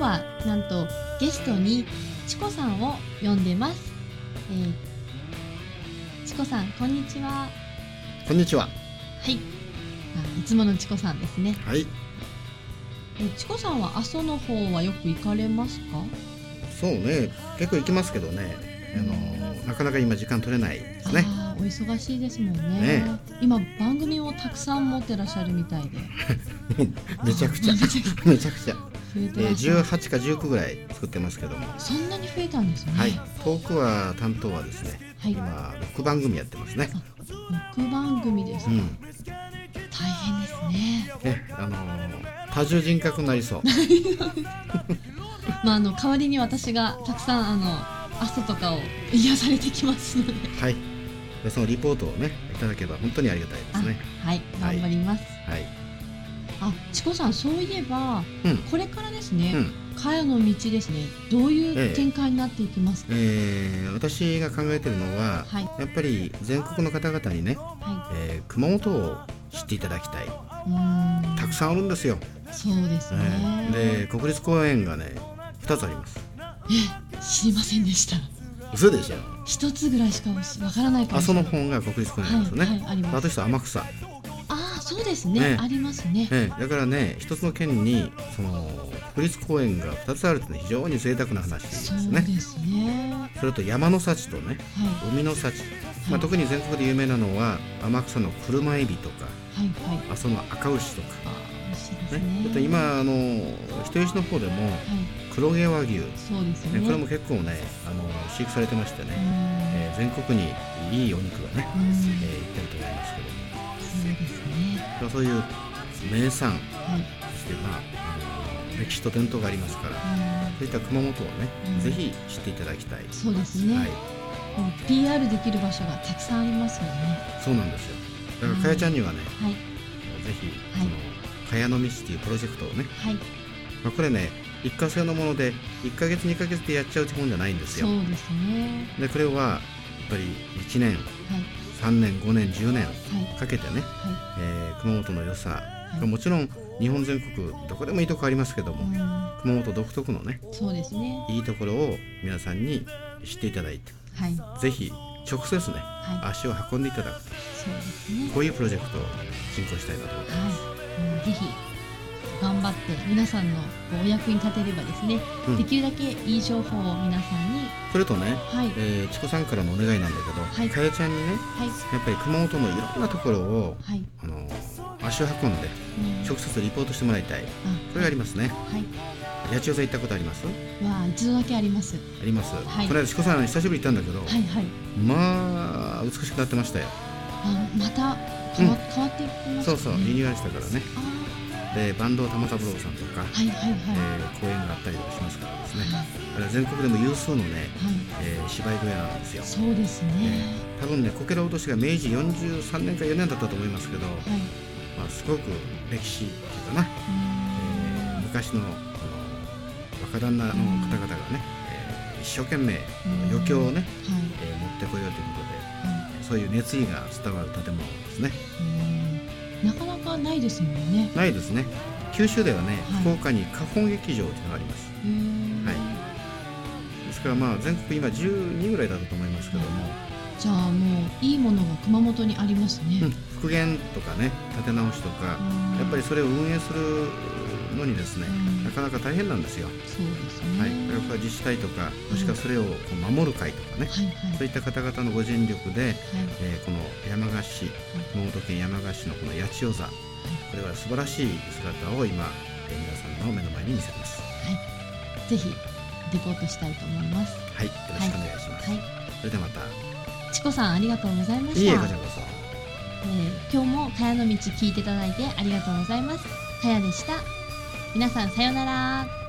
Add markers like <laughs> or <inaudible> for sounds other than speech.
はなんとゲストにチコさんを呼んでます。えー、チコさんこんにちは。こんにちは。はい。あいつものチコさんですね。はい。えーチコさんは阿蘇の方はよく行かれますか？そうね、結構行きますけどね、あのなかなか今時間取れないですね。お忙しいですもんねね今番組をたくさん持ってらっしゃるみたいで <laughs> <laughs> めちゃくちゃ、めちゃくちゃえー、18か19ぐらい作ってますけども、そんなに増えたんですね。はい。トークは担当はですね、はい今6番組やってますね。六番組ですか、うん。大変ですね。ね、あの多重人格になりそう。<laughs> まああの代わりに私がたくさんあの阿蘇とかを癒されてきますので、はい。でそのリポートをね、いただければ本当にありがたいですね。あはいはい頑張ります。はい。あチコさんそういえばうん。これからですね、うん。かやの道ですねどういええう展開になっていきますか？えー、私が考えてるのは、はいやっぱり全国の方々にね、はえー熊本を知っていただきたい。たくさんあるんですよ。そうですね。えーで国立公園がね2つありますえ知りませんでした。嘘でしょ一つぐらいしかわからないかも阿蘇しれない。の方が国立公園ですよね、はいはいありますあと一つ天草、ああそうですね。ね。ありますね。ええだからね一つの県にその国立公園が2つあるってね非常に贅沢な話ですそうねですね。はそれと山の幸とねい。海の幸、まあ、はい特に全国で有名なのは天草の車エビとかはいはい。阿蘇の赤牛とか。ね。と今あの人吉の方でもはい。黒毛和牛、ね、そうですね。これも結構ねあの飼育されてましてね、うん。えー全国にいいお肉がね、うん。えー、行ってると思いますけどもそうですね。そういう名産はい。そしてまああの歴史と伝統がありますからうんそういった熊本をね、うんぜひ知っていただきたい、そうですね。はい、PR できる場所がたくさんありますよね。そうなんですよだからかやちゃんにはね、はいぜひはいそのかやの道っていうプロジェクトをね、はい。まあ、これね一過性のもので1ヶ月2ヶ月でやっちゃうってもんじゃないんですよそうですね。でこれはやっぱり1年はい3年5年10年はいかけてね、はえー熊本の良さ、い。もちろん日本全国どこでもいいとこありますけども、う熊本独特のねんそうですね。いいところを皆さんに知っていただいてはいぜひ直接ねはい。足を運んでいただくそうですね。こういうプロジェクトを進行したいなと思ってます、はい。もうぜひ頑張って皆さんのお役に立てればですね、うんできるだけいい情報を皆さんにそれとね、はい。えー、チコさんからのお願いなんだけど、はい。かやちゃんにねはい。やっぱり熊本のいろんなところをはい。あの足を運んでうん。直接リポートしてもらいたい。これがありますね。はい。八千代座行ったことあります？は一度だけあります。あります、はい。この間チコさん久しぶりに行ったんだけど、はいはい。まあ美しくなってましたよ。あまた変わ,、変わっていきましたね。そうそうリニューアルしたからねあでバンド玉三郎さんとか、ーはいはいはい。えー公演があったりとかしますからですねはいあれは全国でも有数のね、はい。えー芝居小屋なんですよそうですね。多分ねこけら落としが明治43年か4年だったと思いますけど、はい。まあ、すごく歴史っていうかな、えー昔の若旦那の方々がね、えー一生懸命うん余興をね、はいえー持ってこようということではそういう熱意が伝わる建物ですねい。うんなかなかないですもんね。ないですね。九州ではね、はい。福岡に花本劇場というのがあります。はい。ですからまあ全国今12ぐらいだったと思いますけども、じゃあもういいものが熊本にありますね。うん。復元とかね建て直しとか、うん。やっぱりそれを運営するのにですね、うん。なかなか大変なんですよ、そうですね。はい、これは自治体とかもしくはそれをこう守る会とかね、はいはい。そういった方々のご尽力で、はい。えーこの山鹿市熊本県山鹿市のこの八千代座これは素晴らしい姿を今、えー皆さんの目の前に見せます。ぜひレポートしたいと思います。はい。よろしくお願いします、はい。それではまた。チコさんありがとうございました。いいえこちらこそ。えー今日もかやの道聞いていただいてありがとうございます。かやでした。皆さんさようなら。